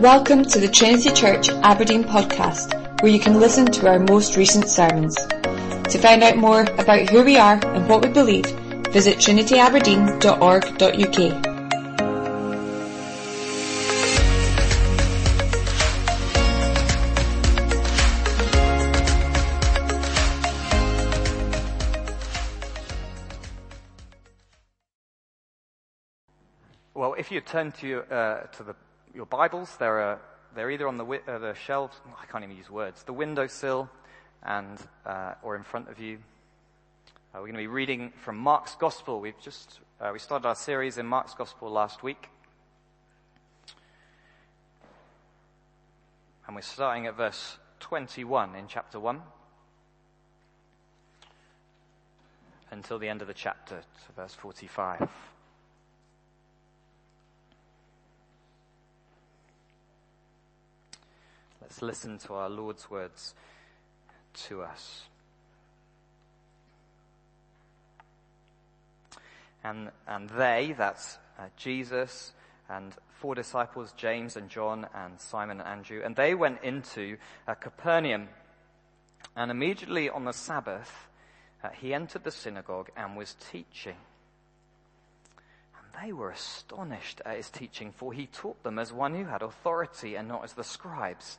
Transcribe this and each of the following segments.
Welcome to the Trinity Church Aberdeen podcast, where you can listen to our most recent sermons. To find out more about who we are and what we believe, visit trinityaberdeen.org.uk. Well, if you turn to, uh, to the, your Bibles, they're, uh, they're either on the, uh, the shelves, I can't even use words, the windowsill, and, uh, or in front of you. Uh, we're going to be reading from Mark's Gospel. We've just, uh, we started our series in Mark's Gospel last week. And we're starting at verse 21 in chapter 1 until the end of the chapter, to verse 45. Let's listen to our Lord's words to us. And, and they, that's uh, Jesus and four disciples, James and John and Simon and Andrew, and they went into uh, Capernaum. And immediately on the Sabbath, uh, he entered the synagogue and was teaching. And they were astonished at his teaching, for he taught them as one who had authority and not as the scribes.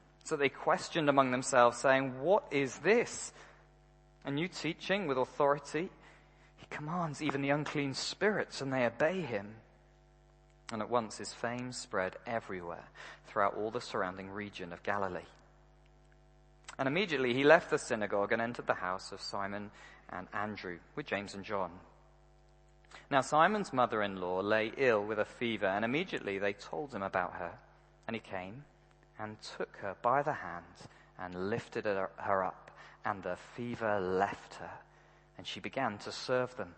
So they questioned among themselves, saying, What is this? A new teaching with authority? He commands even the unclean spirits, and they obey him. And at once his fame spread everywhere throughout all the surrounding region of Galilee. And immediately he left the synagogue and entered the house of Simon and Andrew with James and John. Now Simon's mother in law lay ill with a fever, and immediately they told him about her. And he came and took her by the hand and lifted her up, and the fever left her, and she began to serve them.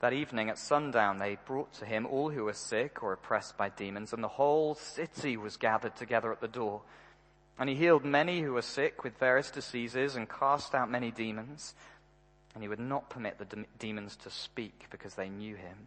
That evening at sundown, they brought to him all who were sick or oppressed by demons, and the whole city was gathered together at the door. And he healed many who were sick with various diseases and cast out many demons. And he would not permit the de- demons to speak because they knew him.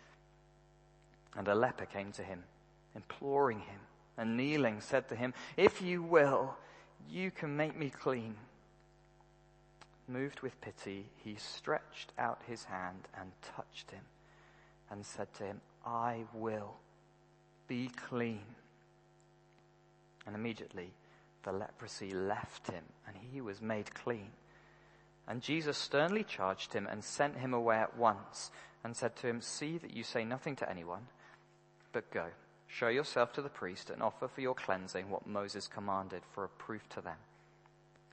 And a leper came to him, imploring him, and kneeling said to him, If you will, you can make me clean. Moved with pity, he stretched out his hand and touched him, and said to him, I will be clean. And immediately the leprosy left him, and he was made clean. And Jesus sternly charged him and sent him away at once, and said to him, See that you say nothing to anyone but go, show yourself to the priest and offer for your cleansing what Moses commanded for a proof to them.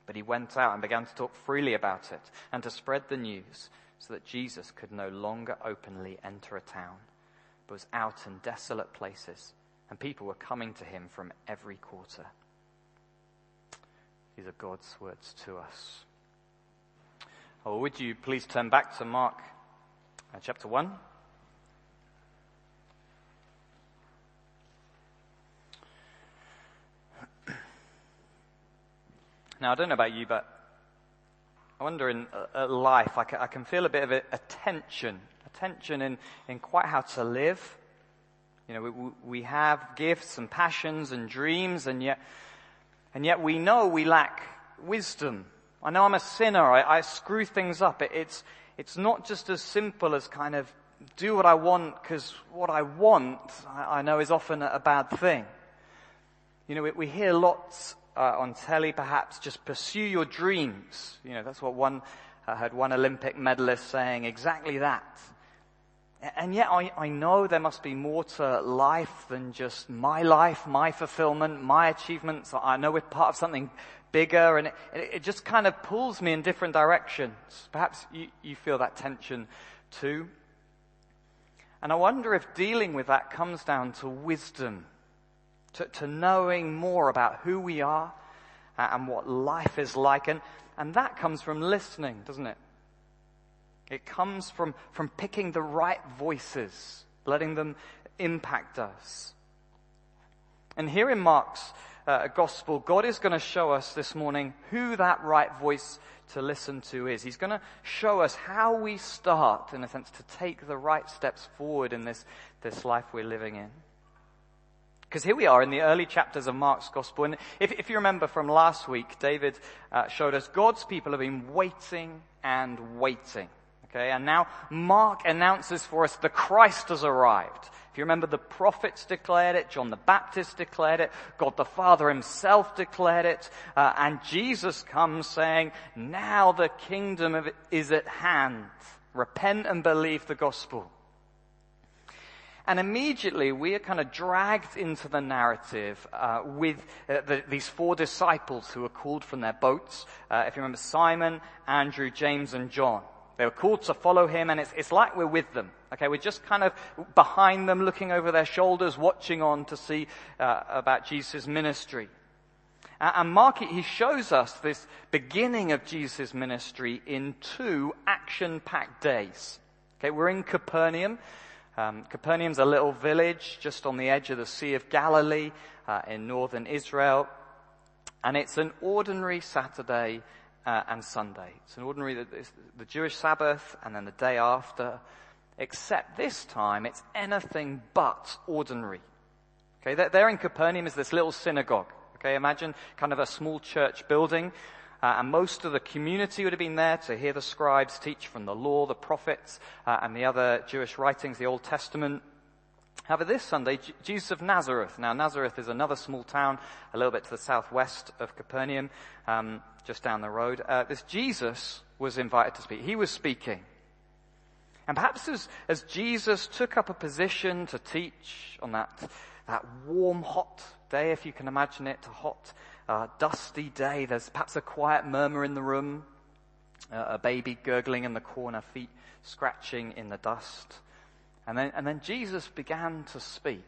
But he went out and began to talk freely about it and to spread the news so that Jesus could no longer openly enter a town, but was out in desolate places and people were coming to him from every quarter. These are God's words to us. Oh, would you please turn back to Mark uh, chapter 1? Now, I don't know about you, but I wonder in uh, life, I can, can, feel a bit of a, a tension, a tension in, in quite how to live. You know, we, we have gifts and passions and dreams, and yet, and yet we know we lack wisdom. I know I'm a sinner. I, I screw things up. It, it's, it's not just as simple as kind of do what I want because what I want, I, I, know, is often a, bad thing. You know, we, we hear lots uh, on telly, perhaps, just pursue your dreams. You know, that's what one, I heard one Olympic medalist saying exactly that. And yet I, I know there must be more to life than just my life, my fulfillment, my achievements. I know we're part of something bigger and it, it just kind of pulls me in different directions. Perhaps you, you feel that tension too. And I wonder if dealing with that comes down to wisdom, to, to knowing more about who we are and what life is like. And, and that comes from listening, doesn't it? It comes from, from picking the right voices, letting them impact us. And here in Mark's uh, gospel, God is going to show us this morning who that right voice to listen to is. He's going to show us how we start, in a sense, to take the right steps forward in this, this life we're living in. Because here we are in the early chapters of Mark's gospel. And if, if you remember from last week, David uh, showed us God's people have been waiting and waiting. Okay, and now Mark announces for us the Christ has arrived. If you remember, the prophets declared it, John the Baptist declared it, God the Father himself declared it, uh, and Jesus comes saying, now the kingdom is at hand. Repent and believe the gospel. And immediately we are kind of dragged into the narrative uh, with uh, the, these four disciples who are called from their boats. Uh, if you remember Simon, Andrew, James, and John. They were called to follow him and it's, it's like we're with them. Okay, we're just kind of behind them, looking over their shoulders, watching on to see uh, about Jesus' ministry. And Mark, he shows us this beginning of Jesus' ministry in two action-packed days. Okay, we're in Capernaum. Um, Capernaum's a little village just on the edge of the Sea of Galilee uh, in northern Israel. And it's an ordinary Saturday uh, and Sunday. It's an ordinary, it's the Jewish Sabbath and then the day after, except this time it's anything but ordinary. Okay, there in Capernaum is this little synagogue. Okay, imagine kind of a small church building. Uh, and most of the community would have been there to hear the scribes teach from the law, the prophets, uh, and the other Jewish writings, the Old Testament. However, this Sunday, Jesus of Nazareth. Now, Nazareth is another small town a little bit to the southwest of Capernaum, um, just down the road. Uh, this Jesus was invited to speak. He was speaking. And perhaps as, as Jesus took up a position to teach on that, that warm, hot day, if you can imagine it, a hot, uh, dusty day, there's perhaps a quiet murmur in the room, uh, a baby gurgling in the corner, feet scratching in the dust. And then, and then Jesus began to speak.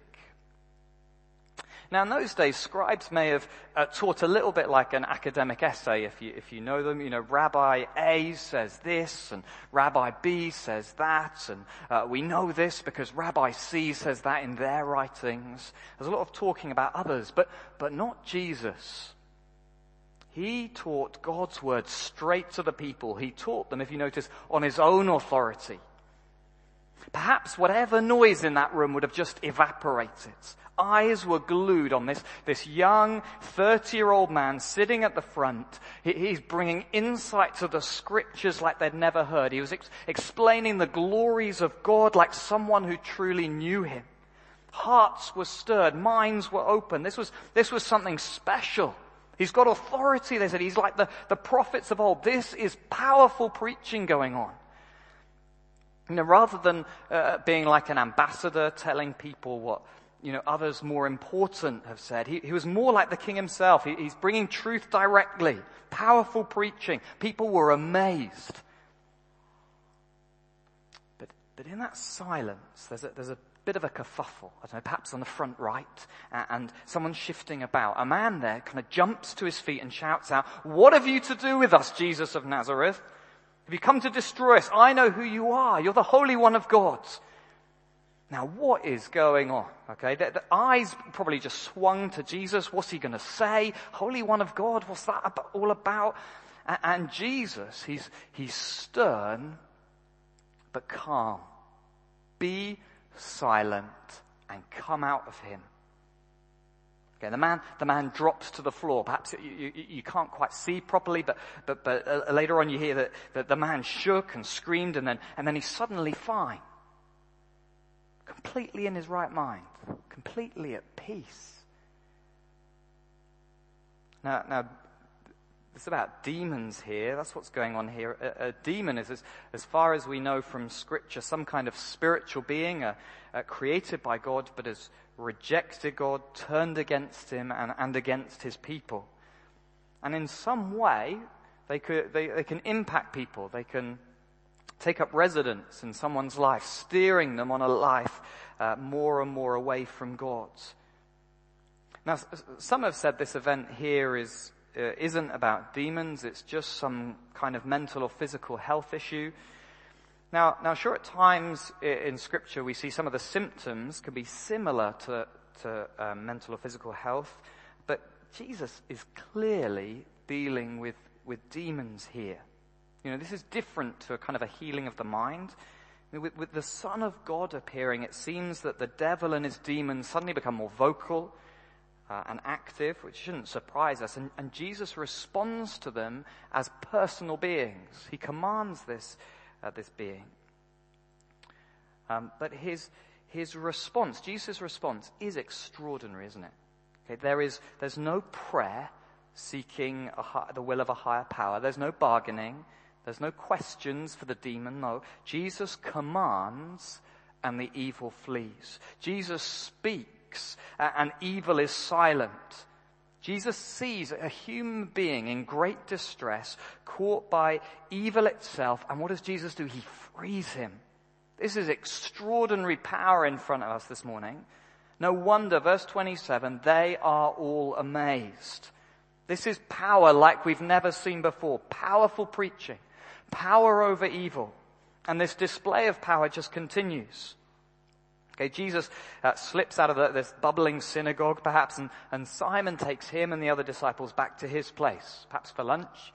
Now, in those days, scribes may have uh, taught a little bit like an academic essay, if you, if you know them. You know, Rabbi A says this, and Rabbi B says that, and uh, we know this because Rabbi C says that in their writings. There's a lot of talking about others, but, but not Jesus. He taught God's word straight to the people. He taught them, if you notice, on his own authority. Perhaps whatever noise in that room would have just evaporated. Eyes were glued on this, this young 30 year old man sitting at the front. He, he's bringing insight to the scriptures like they'd never heard. He was ex- explaining the glories of God like someone who truly knew him. Hearts were stirred, minds were open. This was, this was something special. He's got authority, they said. He's like the, the prophets of old. This is powerful preaching going on. You know, rather than uh, being like an ambassador telling people what, you know, others more important have said, he, he was more like the king himself. He, he's bringing truth directly. Powerful preaching. People were amazed. But, but in that silence, there's a, there's a bit of a kerfuffle. I don't know, perhaps on the front right, and, and someone shifting about. A man there kind of jumps to his feet and shouts out, what have you to do with us, Jesus of Nazareth? Have you come to destroy us? I know who you are. You're the Holy One of God. Now, what is going on? Okay, the, the, eyes probably just swung to Jesus. What's he going to say? Holy One of God, what's that all about? And, and Jesus, he's, he's stern, but calm. Be silent and come out of him. Okay, the man, the man drops to the floor. Perhaps you, you, you can't quite see properly, but, but, but uh, later on you hear that, that the man shook and screamed and then, and then he's suddenly fine. completely in his right mind, completely at peace. Now, now it's about demons here. That's what's going on here. A, a demon is, as, as, far as we know from Scripture, some kind of spiritual being uh, uh, created by God, but has rejected God, turned against Him, and, and against His people. And in some way, they, could, they, they can impact people. They can take up residence in someone's life, steering them on a life uh, more and more away from God. Now, some have said this event here is uh, isn't about demons, it's just some kind of mental or physical health issue. Now, now sure at times in scripture we see some of the symptoms can be similar to, to um, mental or physical health, but Jesus is clearly dealing with, with demons here. You know, this is different to a kind of a healing of the mind. With, with the Son of God appearing, it seems that the devil and his demons suddenly become more vocal uh, and active, which shouldn't surprise us. And, and, Jesus responds to them as personal beings. He commands this, uh, this being. Um, but his, his response, Jesus' response, is extraordinary, isn't it? Okay, there is, there's no prayer seeking a, the will of a higher power. There's no bargaining. There's no questions for the demon. No. Jesus commands and the evil flees. Jesus speaks speaks and evil is silent. Jesus sees a human being in great distress, caught by evil itself, and what does Jesus do? He frees him. This is extraordinary power in front of us this morning. No wonder, verse 27, they are all amazed. This is power like we've never seen before. Powerful preaching. Power over evil. And this display of power just continues. Okay, Jesus uh, slips out of the, this bubbling synagogue, perhaps, and, and Simon takes him and the other disciples back to his place, perhaps for lunch.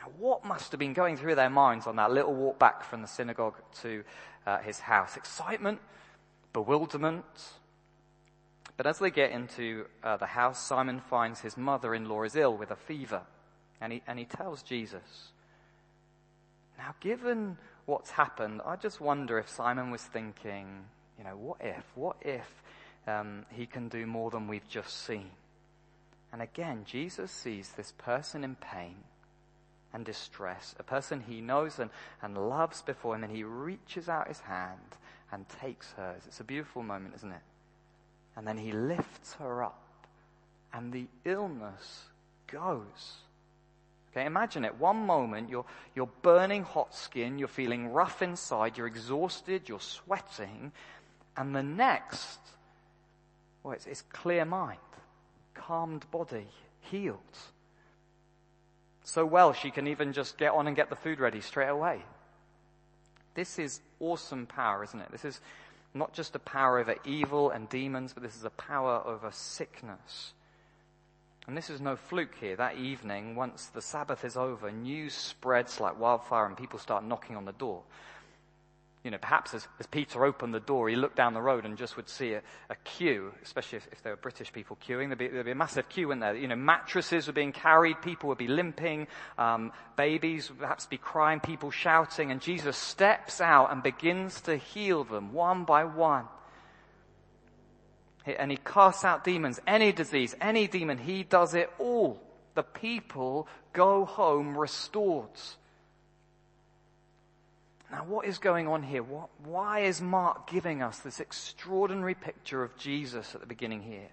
Now, what must have been going through their minds on that little walk back from the synagogue to uh, his house? Excitement, bewilderment. But as they get into uh, the house, Simon finds his mother-in-law is ill with a fever, and he, and he tells Jesus. Now, given what's happened, I just wonder if Simon was thinking, you know, what if? What if um, he can do more than we've just seen? And again, Jesus sees this person in pain and distress, a person he knows and, and loves before him, and he reaches out his hand and takes hers. It's a beautiful moment, isn't it? And then he lifts her up, and the illness goes. Okay, imagine it. One moment you're, you're burning hot skin, you're feeling rough inside, you're exhausted, you're sweating, and the next, well, it's, it's clear mind, calmed body, healed. So well she can even just get on and get the food ready straight away. This is awesome power, isn't it? This is not just a power over evil and demons, but this is a power over sickness. And this is no fluke here. That evening, once the Sabbath is over, news spreads like wildfire and people start knocking on the door you know, perhaps as, as Peter opened the door, he looked down the road and just would see a, a queue, especially if, if there were British people queuing. There'd be, there'd be, a massive queue in there. You know, mattresses were being carried, people would be limping, um, babies would perhaps be crying, people shouting, and Jesus steps out and begins to heal them one by one. And he casts out demons, any disease, any demon, he does it all. The people go home restored. Now, what is going on here? What, why is Mark giving us this extraordinary picture of Jesus at the beginning here?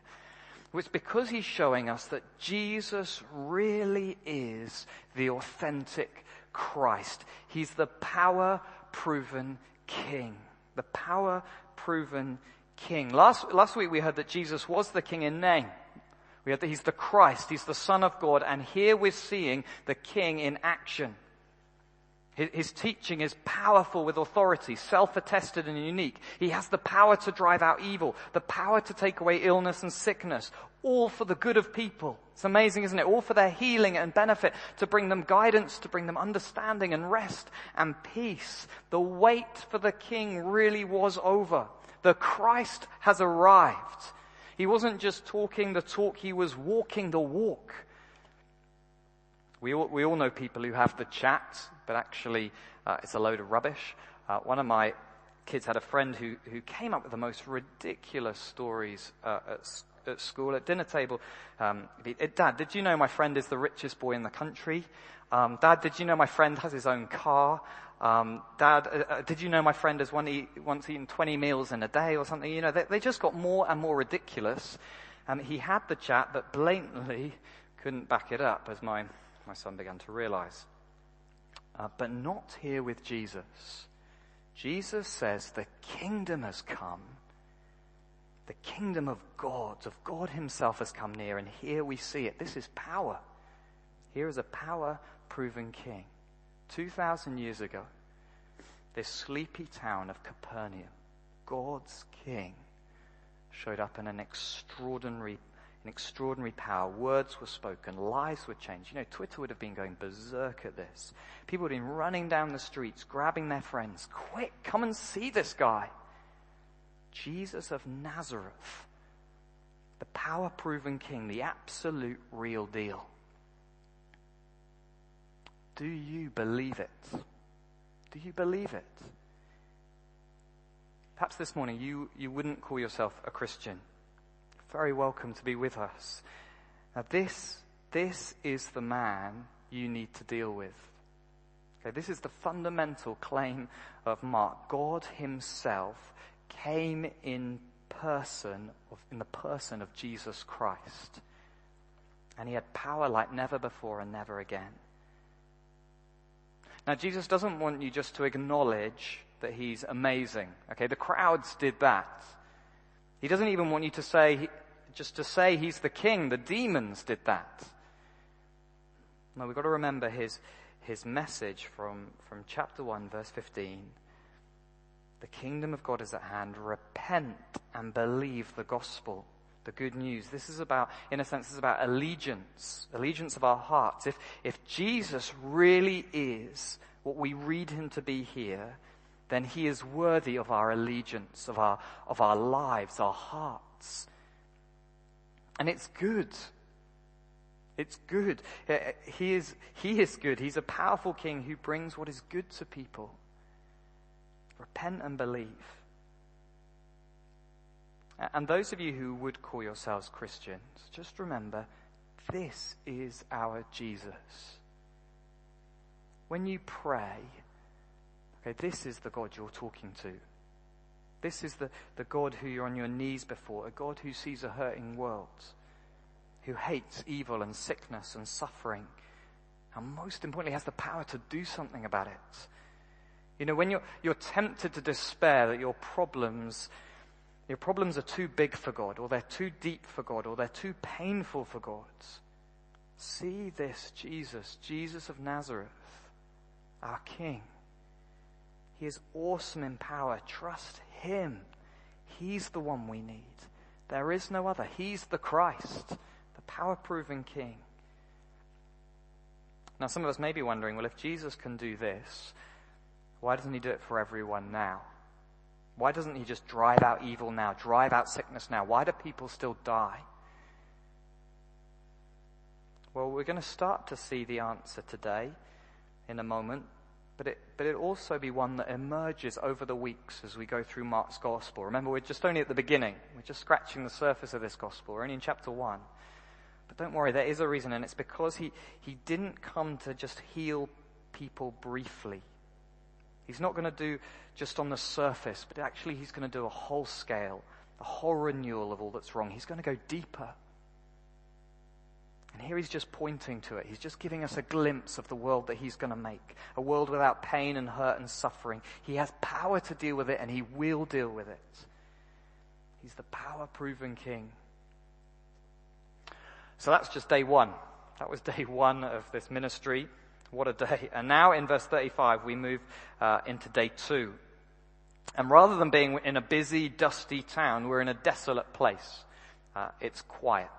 Well, it's because he's showing us that Jesus really is the authentic Christ. He's the power proven King. The power proven King. Last, last week we heard that Jesus was the King in name. We heard that he's the Christ, he's the Son of God, and here we're seeing the King in action. His teaching is powerful with authority, self-attested and unique. He has the power to drive out evil, the power to take away illness and sickness, all for the good of people. It's amazing, isn't it? All for their healing and benefit, to bring them guidance, to bring them understanding and rest and peace. The wait for the king really was over. The Christ has arrived. He wasn't just talking the talk, he was walking the walk. We all, we all know people who have the chat, but actually uh, it's a load of rubbish. Uh, one of my kids had a friend who, who came up with the most ridiculous stories uh, at, at school, at dinner table. Um, Dad, did you know my friend is the richest boy in the country? Um, Dad, did you know my friend has his own car? Um, Dad, uh, uh did you know my friend has one eat, once eaten 20 meals in a day or something? You know, they, they just got more and more ridiculous. And he had the chat, but blatantly couldn't back it up, as my, my son began to realize. Uh, but not here with Jesus. Jesus says the kingdom has come. The kingdom of God, of God himself has come near, and here we see it. This is power. Here is a power proven king. 2,000 years ago, this sleepy town of Capernaum, God's king, showed up in an extraordinary an extraordinary power. Words were spoken, lives were changed. You know, Twitter would have been going berserk at this. People would have been running down the streets, grabbing their friends. Quick, come and see this guy. Jesus of Nazareth, the power proven king, the absolute real deal. Do you believe it? Do you believe it? Perhaps this morning you, you wouldn't call yourself a Christian very welcome to be with us. Now, this, this is the man you need to deal with. Okay, this is the fundamental claim of Mark. God Himself came in person, in the person of Jesus Christ. And He had power like never before and never again. Now, Jesus doesn't want you just to acknowledge that He's amazing. Okay, the crowds did that. He doesn't even want you to say, just to say he's the king. The demons did that. Now we've got to remember his, his message from, from chapter 1, verse 15. The kingdom of God is at hand. Repent and believe the gospel, the good news. This is about, in a sense, this is about allegiance, allegiance of our hearts. If, if Jesus really is what we read him to be here, then he is worthy of our allegiance, of our, of our lives, our hearts. And it's good. It's good. Uh, uh, he is, he is good. He's a powerful king who brings what is good to people. Repent and believe. And those of you who would call yourselves Christians, just remember this is our Jesus. When you pray, okay, this is the God you're talking to. This is the, the God who you're on your knees before, a God who sees a hurting world, who hates evil and sickness and suffering, and most importantly has the power to do something about it. You know, when you're, you're tempted to despair that your problems, your problems are too big for God, or they're too deep for God, or they're too painful for God, see this Jesus, Jesus of Nazareth, our King. He is awesome in power. Trust him. He's the one we need. There is no other. He's the Christ, the power proven King. Now, some of us may be wondering well, if Jesus can do this, why doesn't he do it for everyone now? Why doesn't he just drive out evil now, drive out sickness now? Why do people still die? Well, we're going to start to see the answer today in a moment but it, but it also be one that emerges over the weeks as we go through Mark's gospel. Remember, we're just only at the beginning. We're just scratching the surface of this gospel. We're only in chapter one. But don't worry, there is a reason, and it's because he, he didn't come to just heal people briefly. He's not going to do just on the surface, but actually he's going to do a whole scale, a whole renewal of all that's wrong. He's going to go deeper. And here he's just pointing to it. He's just giving us a glimpse of the world that he's going to make. A world without pain and hurt and suffering. He has power to deal with it and he will deal with it. He's the power proven king. So that's just day one. That was day one of this ministry. What a day. And now in verse 35, we move uh, into day two. And rather than being in a busy, dusty town, we're in a desolate place. Uh, it's quiet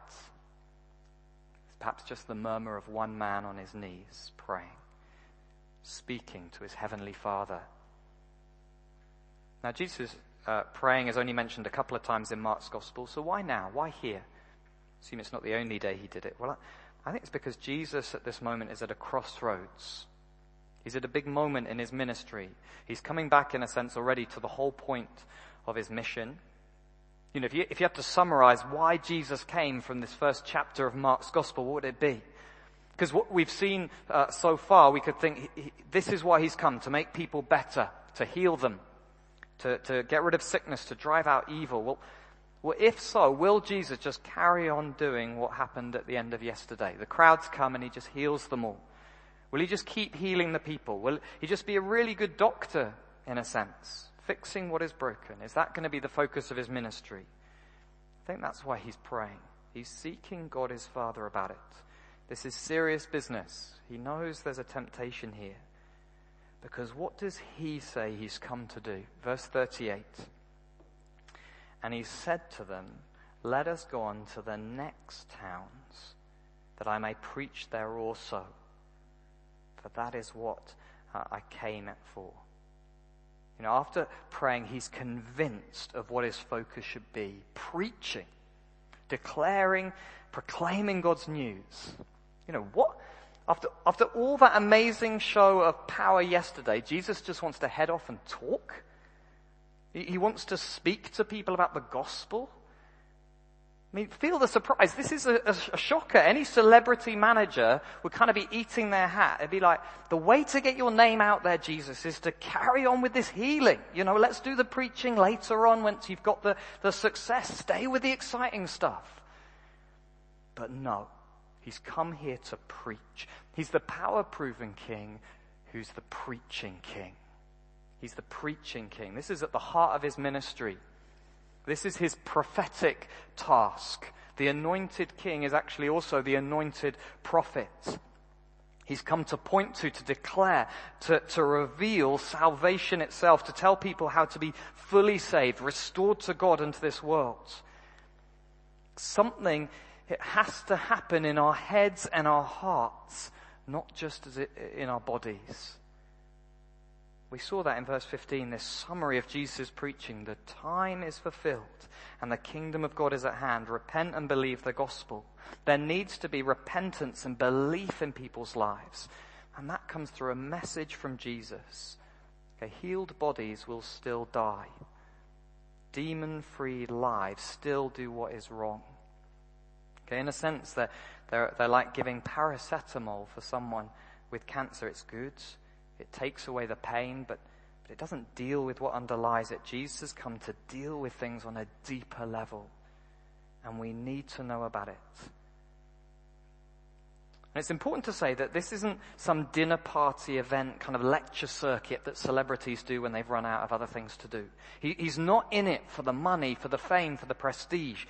perhaps just the murmur of one man on his knees praying, speaking to his heavenly Father. Now, Jesus' uh, praying is only mentioned a couple of times in Mark's Gospel, so why now? Why here? Assume it's not the only day he did it. Well, I, I think it's because Jesus at this moment is at a crossroads. He's at a big moment in his ministry. He's coming back, in a sense, already to the whole point of his mission. You know, if you, if you had to summarize why Jesus came from this first chapter of Mark's gospel, what would it be? Because what we've seen uh, so far, we could think he, this is why he's come, to make people better, to heal them, to, to get rid of sickness, to drive out evil. Well, well, if so, will Jesus just carry on doing what happened at the end of yesterday? The crowds come and he just heals them all. Will he just keep healing the people? Will he just be a really good doctor, in a sense, fixing what is broken? Is that going to be the focus of his ministry? I think that's why he's praying. He's seeking God his Father about it. This is serious business. He knows there's a temptation here. Because what does he say he's come to do? Verse 38. And he said to them, Let us go on to the next towns, that I may preach there also for that is what I came for. You know, after praying, he's convinced of what his focus should be preaching, declaring, proclaiming God's news. You know, what, after, after all that amazing show of power yesterday, Jesus just wants to head off and talk. He, he wants to speak to people about the gospel. I mean, feel the surprise. This is a, a, a, shocker. Any celebrity manager would kind of be eating their hat. It'd be like, the way to get your name out there, Jesus, is to carry on with this healing. You know, let's do the preaching later on once you've got the, the success. Stay with the exciting stuff. But no, he's come here to preach. He's the power proven king who's the preaching king. He's the preaching king. This is at the heart of his ministry. This is his prophetic task. The anointed king is actually also the anointed prophet. He's come to point to, to declare, to, to reveal salvation itself, to tell people how to be fully saved, restored to God and to this world. Something, it has to happen in our heads and our hearts, not just it, in our bodies. We saw that in verse 15, this summary of Jesus' preaching. The time is fulfilled and the kingdom of God is at hand. Repent and believe the gospel. There needs to be repentance and belief in people's lives. And that comes through a message from Jesus. Okay, healed bodies will still die. Demon free lives still do what is wrong. Okay, in a sense, they're, they're, they're like giving paracetamol for someone with cancer. It's good. It takes away the pain, but, but it doesn't deal with what underlies it. Jesus has come to deal with things on a deeper level, and we need to know about it. And it's important to say that this isn't some dinner party event, kind of lecture circuit that celebrities do when they've run out of other things to do. He, he's not in it for the money, for the fame, for the prestige.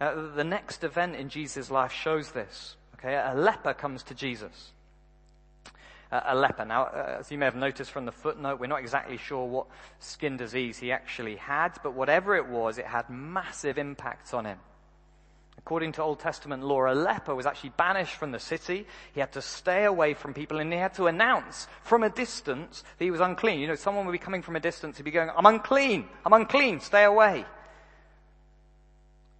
Uh, the next event in Jesus' life shows this. Okay, a leper comes to Jesus a leper. Now, uh, as you may have noticed from the footnote, we're not exactly sure what skin disease he actually had, but whatever it was, it had massive impacts on him. According to Old Testament law, a leper was actually banished from the city. He had to stay away from people and he had to announce from a distance that he was unclean. You know, someone would be coming from a distance, he'd be going, I'm unclean, I'm unclean, stay away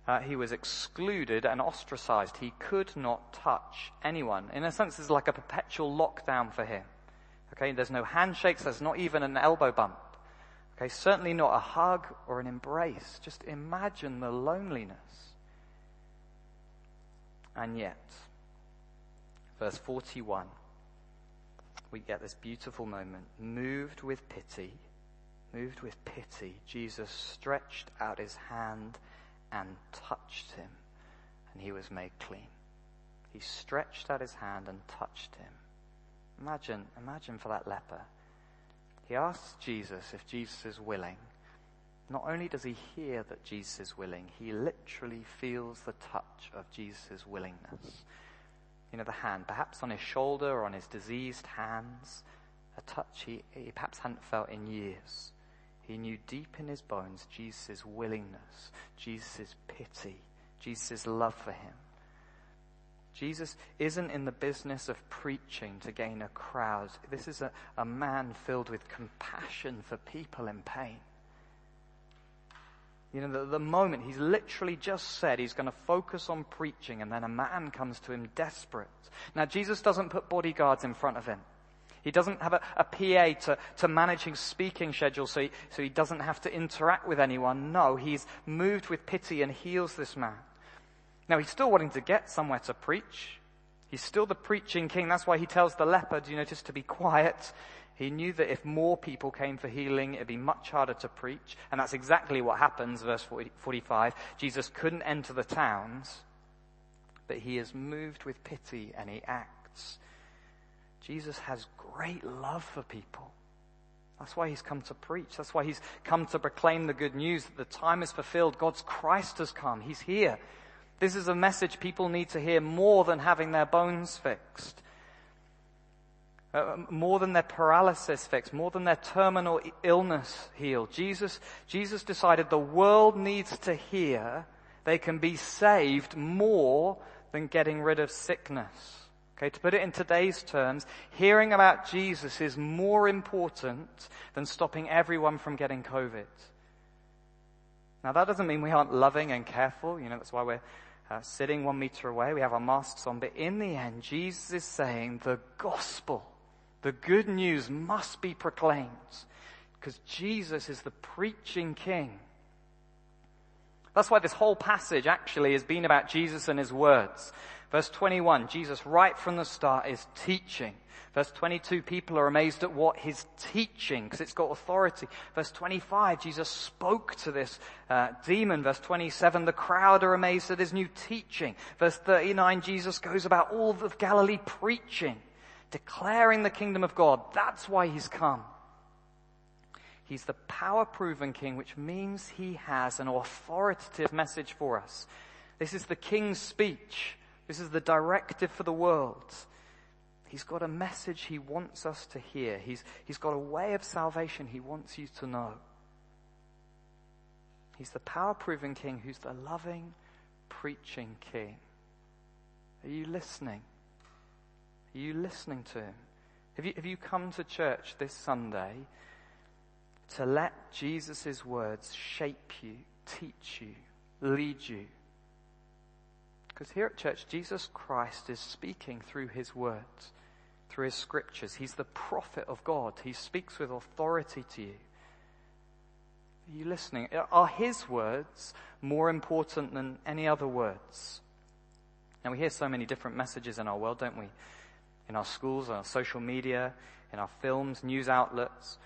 uh, he was excluded and ostracized. He could not touch anyone. In a sense, it's like a perpetual lockdown for him. Okay, there's no handshakes, there's not even an elbow bump. Okay, certainly not a hug or an embrace. Just imagine the loneliness. And yet, verse 41, we get this beautiful moment. Moved with pity, moved with pity, Jesus stretched out his hand and touched him, and he was made clean. He stretched out his hand and touched him. Imagine, imagine for that leper. He asks Jesus if Jesus is willing. Not only does he hear that Jesus is willing, he literally feels the touch of Jesus' willingness. You know, the hand, perhaps on his shoulder or on his diseased hands, a touch he, he perhaps hadn't felt in years. He knew deep in his bones Jesus' willingness, Jesus' pity, Jesus' love for him. Jesus isn't in the business of preaching to gain a crowd. This is a, a man filled with compassion for people in pain. You know, the, the moment he's literally just said he's going to focus on preaching, and then a man comes to him desperate. Now, Jesus doesn't put bodyguards in front of him. He doesn't have a, a PA to, to manage his speaking schedule so he, so he doesn't have to interact with anyone. No, he's moved with pity and heals this man. Now he's still wanting to get somewhere to preach. He's still the preaching king. That's why he tells the leper, do you notice, to be quiet. He knew that if more people came for healing, it'd be much harder to preach. And that's exactly what happens, verse 40, 45. Jesus couldn't enter the towns, but he is moved with pity and he acts. Jesus has great love for people. That's why he's come to preach. That's why he's come to proclaim the good news that the time is fulfilled. God's Christ has come. He's here. This is a message people need to hear more than having their bones fixed. Uh, more than their paralysis fixed, more than their terminal illness healed. Jesus, Jesus decided the world needs to hear they can be saved more than getting rid of sickness. Okay, to put it in today's terms, hearing about Jesus is more important than stopping everyone from getting COVID. Now that doesn't mean we aren't loving and careful. You know, that's why we're uh, sitting one meter away. We have our masks on. But in the end, Jesus is saying the gospel, the good news must be proclaimed because Jesus is the preaching king. That's why this whole passage actually has been about Jesus and his words. Verse 21, Jesus right from the start is teaching. Verse 22, people are amazed at what he's teaching because it's got authority. Verse 25, Jesus spoke to this uh, demon. Verse 27, the crowd are amazed at his new teaching. Verse 39, Jesus goes about all of Galilee preaching, declaring the kingdom of God. That's why he's come. He's the power proven king, which means he has an authoritative message for us. This is the king's speech. This is the directive for the world. He's got a message he wants us to hear. He's, he's got a way of salvation he wants you to know. He's the power proven king who's the loving, preaching king. Are you listening? Are you listening to him? Have you, have you come to church this Sunday to let Jesus' words shape you, teach you, lead you? Because here at church, Jesus Christ is speaking through his words, through his scriptures. He's the prophet of God. He speaks with authority to you. Are you listening? Are his words more important than any other words? Now we hear so many different messages in our world, don't we? In our schools, on our social media, in our films, news outlets.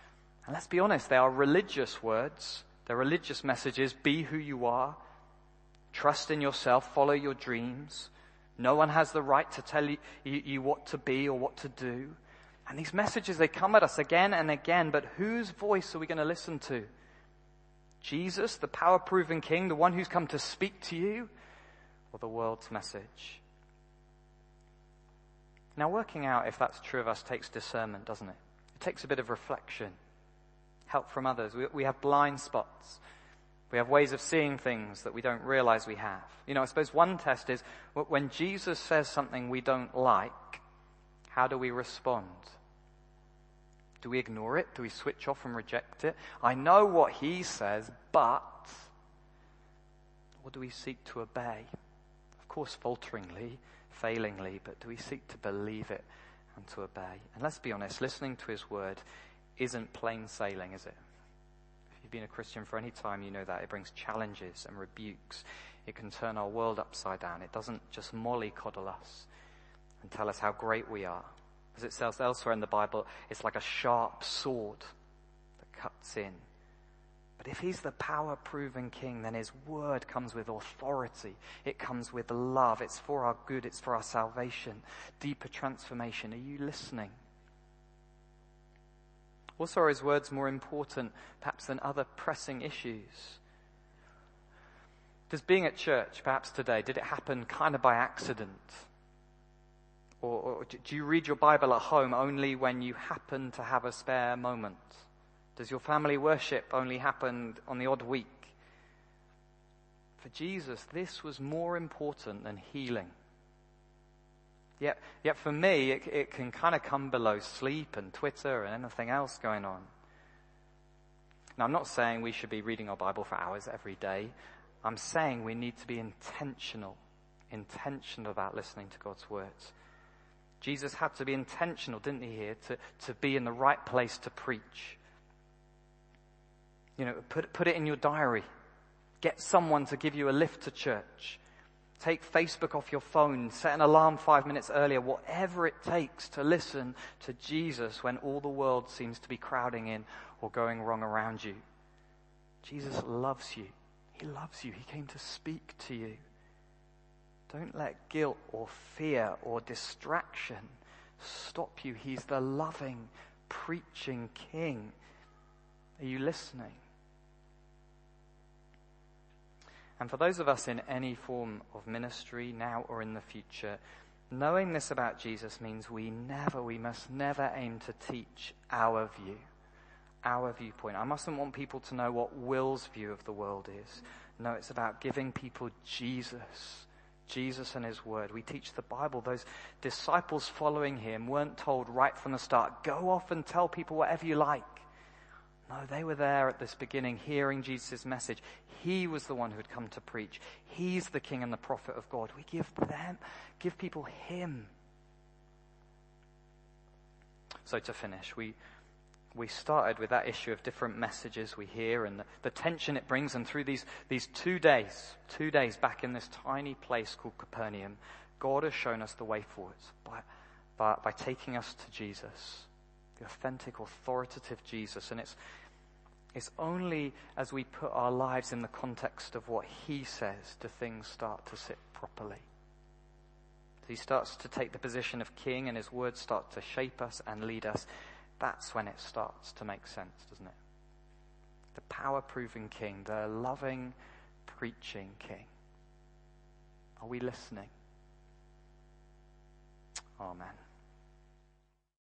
And let's be honest, they are religious words. They're religious messages. Be who you are. Trust in yourself, follow your dreams. No one has the right to tell you, you, you, what to be or what to do. And these messages, they come at us again and again, but whose voice are we going to listen to? Jesus, the power proven king, the one who's come to speak to you, or the world's message? Now, working out if that's true of us takes discernment, doesn't it? It takes a bit of reflection, help from others. We, we have blind spots. We have ways of seeing things that we don't realize we have. You know, I suppose one test is when Jesus says something we don't like, how do we respond? Do we ignore it? Do we switch off and reject it? I know what he says, but, what do we seek to obey? Of course, falteringly, failingly, but do we seek to believe it and to obey? And let's be honest, listening to his word isn't plain sailing, is it? Been a Christian for any time, you know that. It brings challenges and rebukes. It can turn our world upside down. It doesn't just mollycoddle us and tell us how great we are. As it says elsewhere in the Bible, it's like a sharp sword that cuts in. But if he's the power proven king, then his word comes with authority. It comes with love. It's for our good. It's for our salvation. Deeper transformation. Are you listening? Also, are his words more important, perhaps, than other pressing issues? Does being at church, perhaps today, did it happen kind of by accident? Or, or, do you read your Bible at home only when you happen to have a spare moment? Does your family worship only happen on the odd week? For Jesus, this was more important than healing. Yet, yet for me, it, it can kind of come below sleep and Twitter and anything else going on. Now, I'm not saying we should be reading our Bible for hours every day. I'm saying we need to be intentional, intentional about listening to God's words. Jesus had to be intentional, didn't he, here, to, to be in the right place to preach. You know, put, put it in your diary. Get someone to give you a lift to church. Take Facebook off your phone. Set an alarm five minutes earlier. Whatever it takes to listen to Jesus when all the world seems to be crowding in or going wrong around you. Jesus loves you. He loves you. He came to speak to you. Don't let guilt or fear or distraction stop you. He's the loving, preaching King. Are you listening? And for those of us in any form of ministry, now or in the future, knowing this about Jesus means we never, we must never aim to teach our view, our viewpoint. I mustn't want people to know what Will's view of the world is. No, it's about giving people Jesus Jesus and His Word. We teach the Bible. Those disciples following Him weren't told right from the start, go off and tell people whatever you like. No, they were there at this beginning hearing Jesus' message. He was the one who had come to preach. He's the King and the prophet of God. We give them, give people Him. So to finish, we, we started with that issue of different messages we hear and the, the, tension it brings. And through these, these two days, two days back in this tiny place called Capernaum, God has shown us the way forward by, by, by taking us to Jesus, the authentic, authoritative Jesus. And it's, it's only as we put our lives in the context of what He says do things start to sit properly. He starts to take the position of king and his words start to shape us and lead us that's when it starts to make sense, doesn't it? The power proving king, the loving, preaching king. Are we listening? Amen.